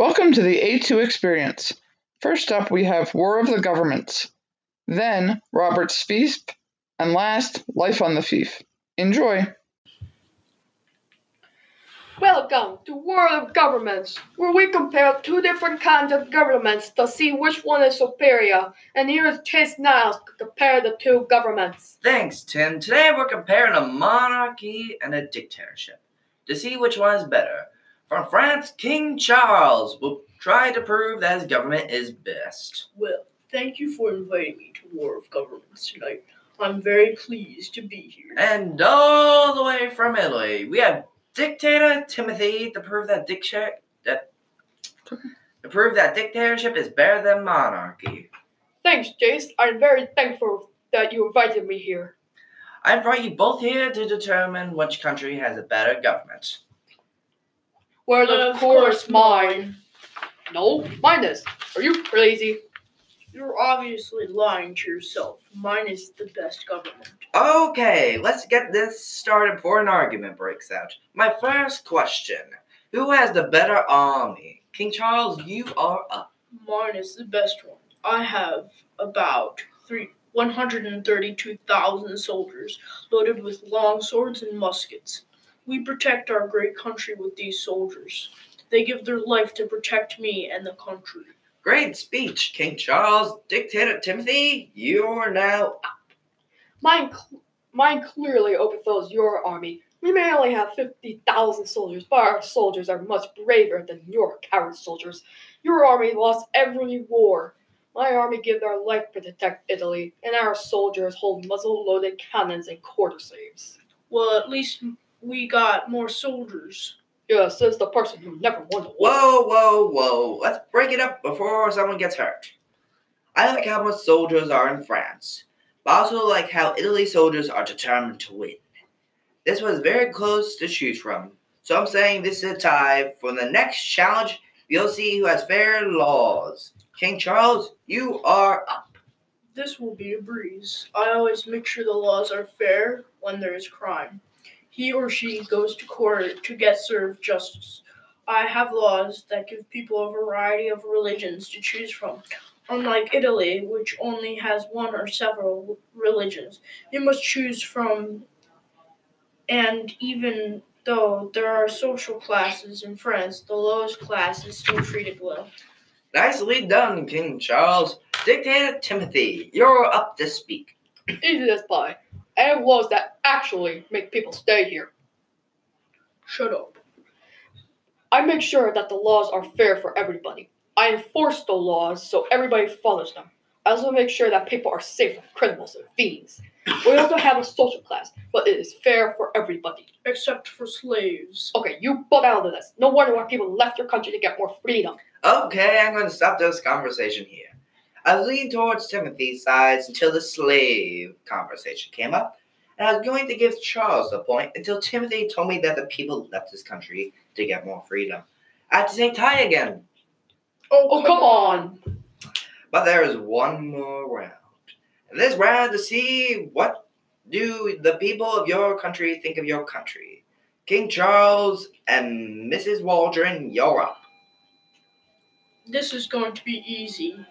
Welcome to the A2 experience. First up, we have War of the Governments, then Robert's Fief, and last, Life on the Fief. Enjoy! Welcome to World of Governments, where we compare two different kinds of governments to see which one is superior. And here's Chase Niles to compare the two governments. Thanks, Tim. Today we're comparing a monarchy and a dictatorship to see which one is better. From France, King Charles will try to prove that his government is best. Well, thank you for inviting me to War of Governments tonight. I'm very pleased to be here. And all the way from Italy, we have dictator Timothy to prove that dictator that to prove that dictatorship is better than monarchy. Thanks, Chase. I'm very thankful that you invited me here. I brought you both here to determine which country has a better government. Well, of, Of course, course mine. No, mine is. Are you crazy? You're obviously lying to yourself. Mine is the best government. Okay, let's get this started before an argument breaks out. My first question Who has the better army? King Charles, you are up. Mine is the best one. I have about three. 132,000 soldiers loaded with long swords and muskets. We protect our great country with these soldiers. They give their life to protect me and the country. Great speech, King Charles. Dictator Timothy, you're now up. Mine, cl- mine clearly overthrows your army. We may only have 50,000 soldiers, but our soldiers are much braver than your coward soldiers. Your army lost every war. My army give their life to protect Italy, and our soldiers hold muzzle-loaded cannons and quarterstaves. Well, at least we got more soldiers. Yeah, says the person who never won the war. Whoa, whoa, whoa. Let's break it up before someone gets hurt. I like how much soldiers are in France, but also like how Italy soldiers are determined to win. This was very close to choose from, so I'm saying this is a tie. For the next challenge, you'll see who has fair laws. King Charles, you are up. This will be a breeze. I always make sure the laws are fair when there is crime. He or she goes to court to get served justice. I have laws that give people a variety of religions to choose from. Unlike Italy, which only has one or several religions, you must choose from. And even though there are social classes in France, the lowest class is still treated well. Nicely done, King Charles. Dictator Timothy, you're up to speak. Easy as pie. I have laws that actually make people stay here. Shut up. I make sure that the laws are fair for everybody. I enforce the laws so everybody follows them. I also make sure that people are safe from criminals and thieves. We also have a social class, but it is fair for everybody. Except for slaves. Okay, you butt out of this. No wonder why people left your country to get more freedom. Okay, I'm going to stop this conversation here. I was leaning towards Timothy's side until the slave conversation came up, and I was going to give Charles the point until Timothy told me that the people left his country to get more freedom. I had to say tie again, Oh, oh come on. but there is one more round. And this round to see what do the people of your country think of your country. King Charles and Mrs. Waldron, you're up. This is going to be easy.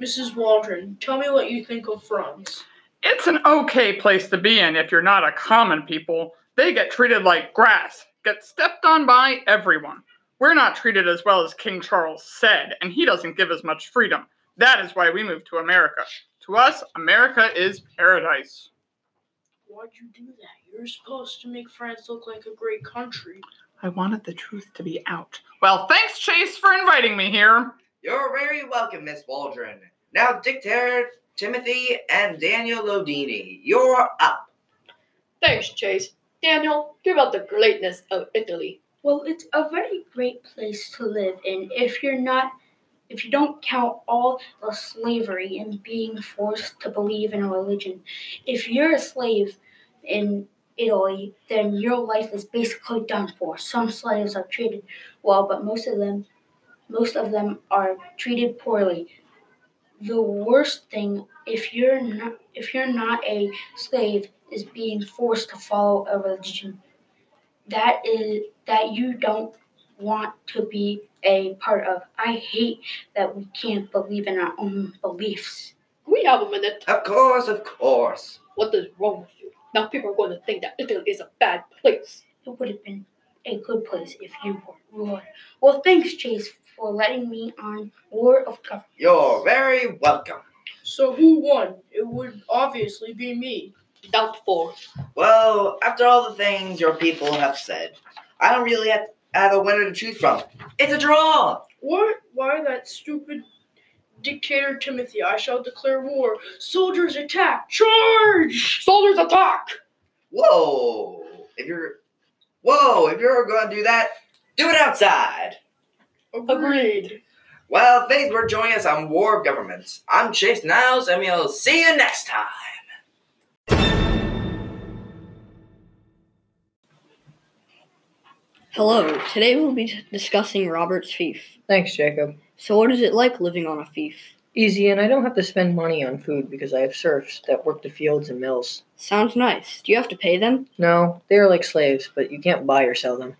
Mrs. Waldron, tell me what you think of France. It's an okay place to be in if you're not a common people. They get treated like grass, get stepped on by everyone. We're not treated as well as King Charles said, and he doesn't give us much freedom. That is why we moved to America. To us, America is paradise. Why'd you do that? You're supposed to make France look like a great country. I wanted the truth to be out. Well, thanks, Chase, for inviting me here. You're very welcome, Miss Waldron. Now, Dictator Timothy and Daniel Lodini, you're up. Thanks, Chase. Daniel, give out the greatness of Italy. Well, it's a very great place to live in if you're not if you don't count all the slavery and being forced to believe in a religion. If you're a slave in Italy, then your life is basically done for. Some slaves are treated well, but most of them most of them are treated poorly. The worst thing if you're not if you're not a slave is being forced to follow a religion that is that you don't want to be a part of. I hate that we can't believe in our own beliefs. Can we have a minute? Of course, of course. What is wrong with you? Now people are going to think that Italy is a bad place. It would have been a good place if you were ruler. Well, thanks, Chase, for letting me on War of Government. You're very welcome. So who won? It would obviously be me. Doubtful. Well, after all the things your people have said, I don't really have, have a winner to choose from. It's a draw. What? Why that stupid dictator Timothy? I shall declare war. Soldiers attack! Charge! Soldiers attack! Whoa! If you're, whoa! If you're going to do that, do it outside. Agreed. Well, thanks for joining us on War of Governments. I'm Chase Niles, and we'll see you next time. Hello, today we'll be discussing Robert's fief. Thanks, Jacob. So, what is it like living on a fief? Easy, and I don't have to spend money on food because I have serfs that work the fields and mills. Sounds nice. Do you have to pay them? No, they are like slaves, but you can't buy or sell them.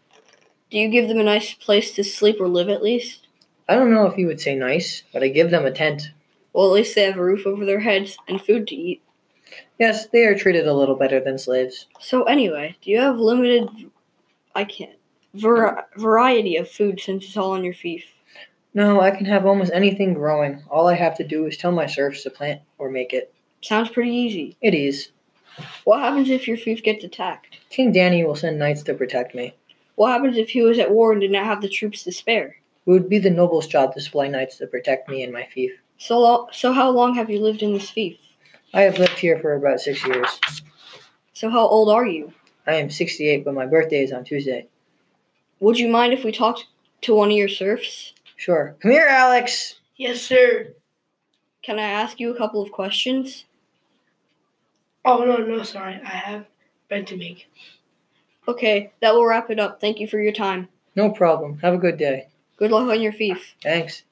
Do you give them a nice place to sleep or live at least? I don't know if you would say nice, but I give them a tent. Well, at least they have a roof over their heads and food to eat. Yes, they are treated a little better than slaves. So, anyway, do you have limited. I can't. Var- variety of food since it's all on your fief? No, I can have almost anything growing. All I have to do is tell my serfs to plant or make it. Sounds pretty easy. It is. What happens if your fief gets attacked? King Danny will send knights to protect me. What happens if he was at war and did not have the troops to spare? It would be the noble's job to supply knights to protect me and my fief. So, lo- so how long have you lived in this fief? I have lived here for about six years. So, how old are you? I am 68, but my birthday is on Tuesday. Would you mind if we talked to one of your serfs? Sure. Come here, Alex. Yes, sir. Can I ask you a couple of questions? Oh no, no, sorry. I have bed to make. Okay, that will wrap it up. Thank you for your time. No problem. Have a good day. Good luck on your fief. Thanks.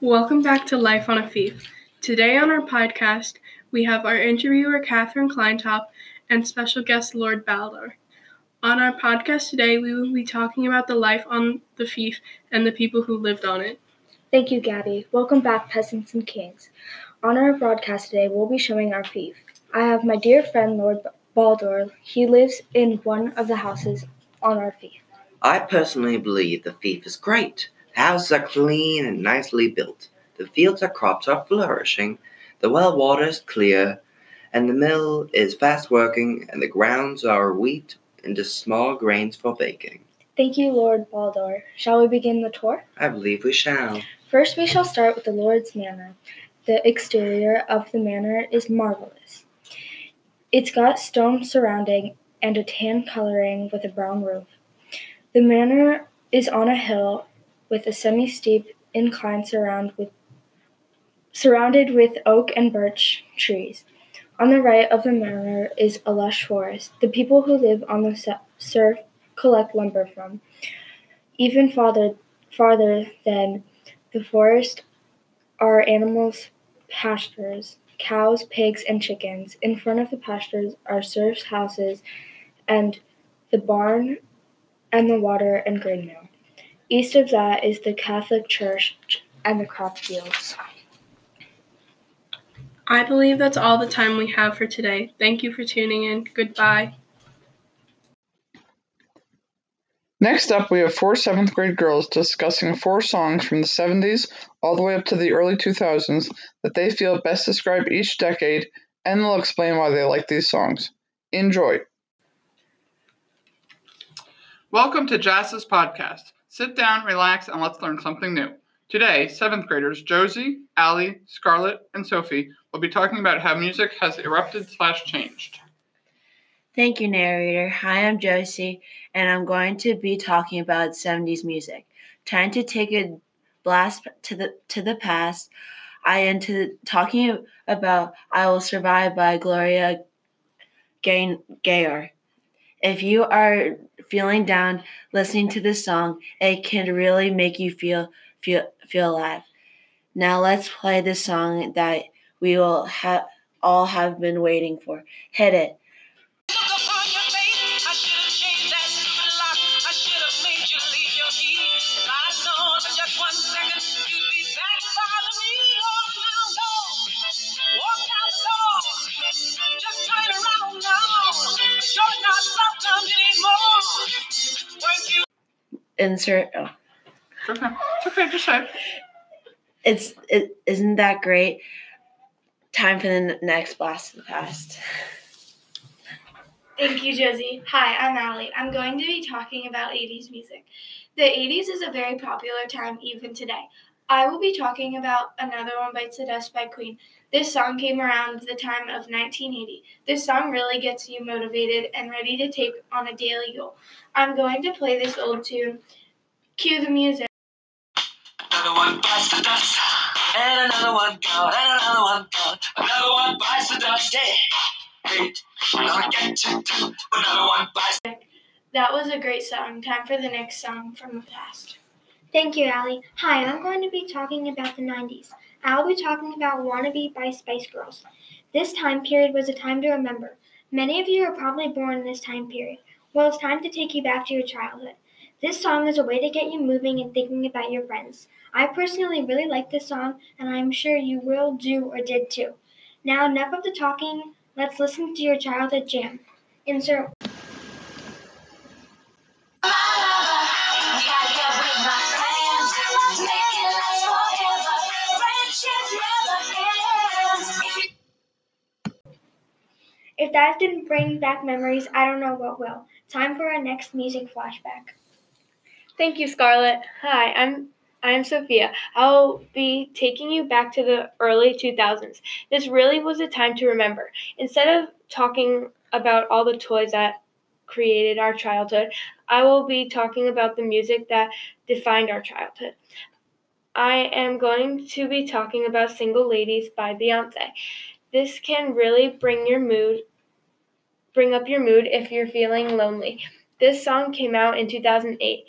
Welcome back to Life on a Fief. Today on our podcast, we have our interviewer Catherine Kleintop and special guest Lord Baldur. On our podcast today, we will be talking about the life on the fief and the people who lived on it. Thank you, Gabby. Welcome back, peasants and kings. On our broadcast today, we'll be showing our fief. I have my dear friend Lord Baldur. He lives in one of the houses on our fief. I personally believe the fief is great. The houses are clean and nicely built. The fields and crops are flourishing. The well water is clear, and the mill is fast working, and the grounds are wheat into small grains for baking. Thank you, Lord Baldur. Shall we begin the tour? I believe we shall. First, we shall start with the Lord's Manor. The exterior of the manor is marvelous. It's got stone surrounding and a tan coloring with a brown roof. The manor is on a hill with a semi-steep incline surround with, surrounded with oak and birch trees. On the right of the manor is a lush forest. The people who live on the surf collect lumber from. Even farther, farther than the forest are animals' pastures cows, pigs, and chickens. In front of the pastures are serfs' houses and the barn and the water and grain mill. East of that is the Catholic church and the crop fields. I believe that's all the time we have for today. Thank you for tuning in. Goodbye. Next up, we have four seventh grade girls discussing four songs from the 70s all the way up to the early 2000s that they feel best describe each decade, and they'll explain why they like these songs. Enjoy. Welcome to JASS's podcast. Sit down, relax, and let's learn something new. Today, seventh graders Josie, Allie, Scarlett, and Sophie will be talking about how music has erupted slash changed. Thank you, narrator. Hi, I'm Josie, and I'm going to be talking about 70s music. Time to take a blast to the to the past. I am to talking about "I Will Survive" by Gloria Gaynor. If you are feeling down, listening to this song, it can really make you feel feel feel alive. Now let's play this song that we will have all have been waiting for. Hit it. Insert. Oh, It's okay. It's okay. Just say. It's it isn't that great. Time for the n- next blast of the past. Thank you, Josie. Hi, I'm Allie. I'm going to be talking about 80s music. The 80s is a very popular time even today. I will be talking about Another One Bites the Dust by Queen. This song came around the time of 1980. This song really gets you motivated and ready to take on a daily goal. I'm going to play this old tune. Cue the music. Another one bites the dust, and another one gone, and another one gone. Another one bites the dust. Hey, wait, we're gonna get to do another one bites. That was a great song. Time for the next song from the past. Thank you, Allie. Hi, I'm going to be talking about the 90s. I'll be talking about Wannabe by Spice Girls. This time period was a time to remember. Many of you are probably born in this time period. Well, it's time to take you back to your childhood. This song is a way to get you moving and thinking about your friends. I personally really like this song, and I'm sure you will do or did too. Now, enough of the talking. Let's listen to your childhood jam. Insert If that didn't bring back memories, I don't know what will. Time for our next music flashback. Thank you, Scarlett. Hi, I'm I'm Sophia. I'll be taking you back to the early 2000s. This really was a time to remember. Instead of talking about all the toys that created our childhood, I will be talking about the music that defined our childhood. I am going to be talking about Single Ladies by Beyonce. This can really bring your mood bring up your mood if you're feeling lonely. This song came out in 2008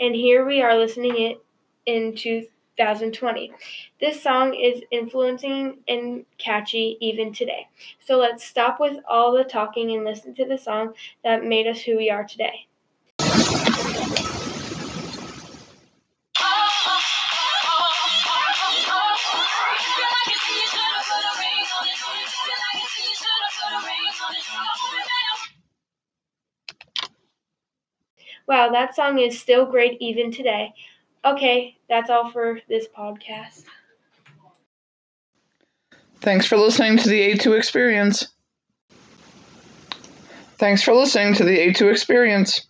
and here we are listening it in 2020. This song is influencing and catchy even today. So let's stop with all the talking and listen to the song that made us who we are today. Wow, that song is still great even today. Okay, that's all for this podcast. Thanks for listening to the A2 Experience. Thanks for listening to the A2 Experience.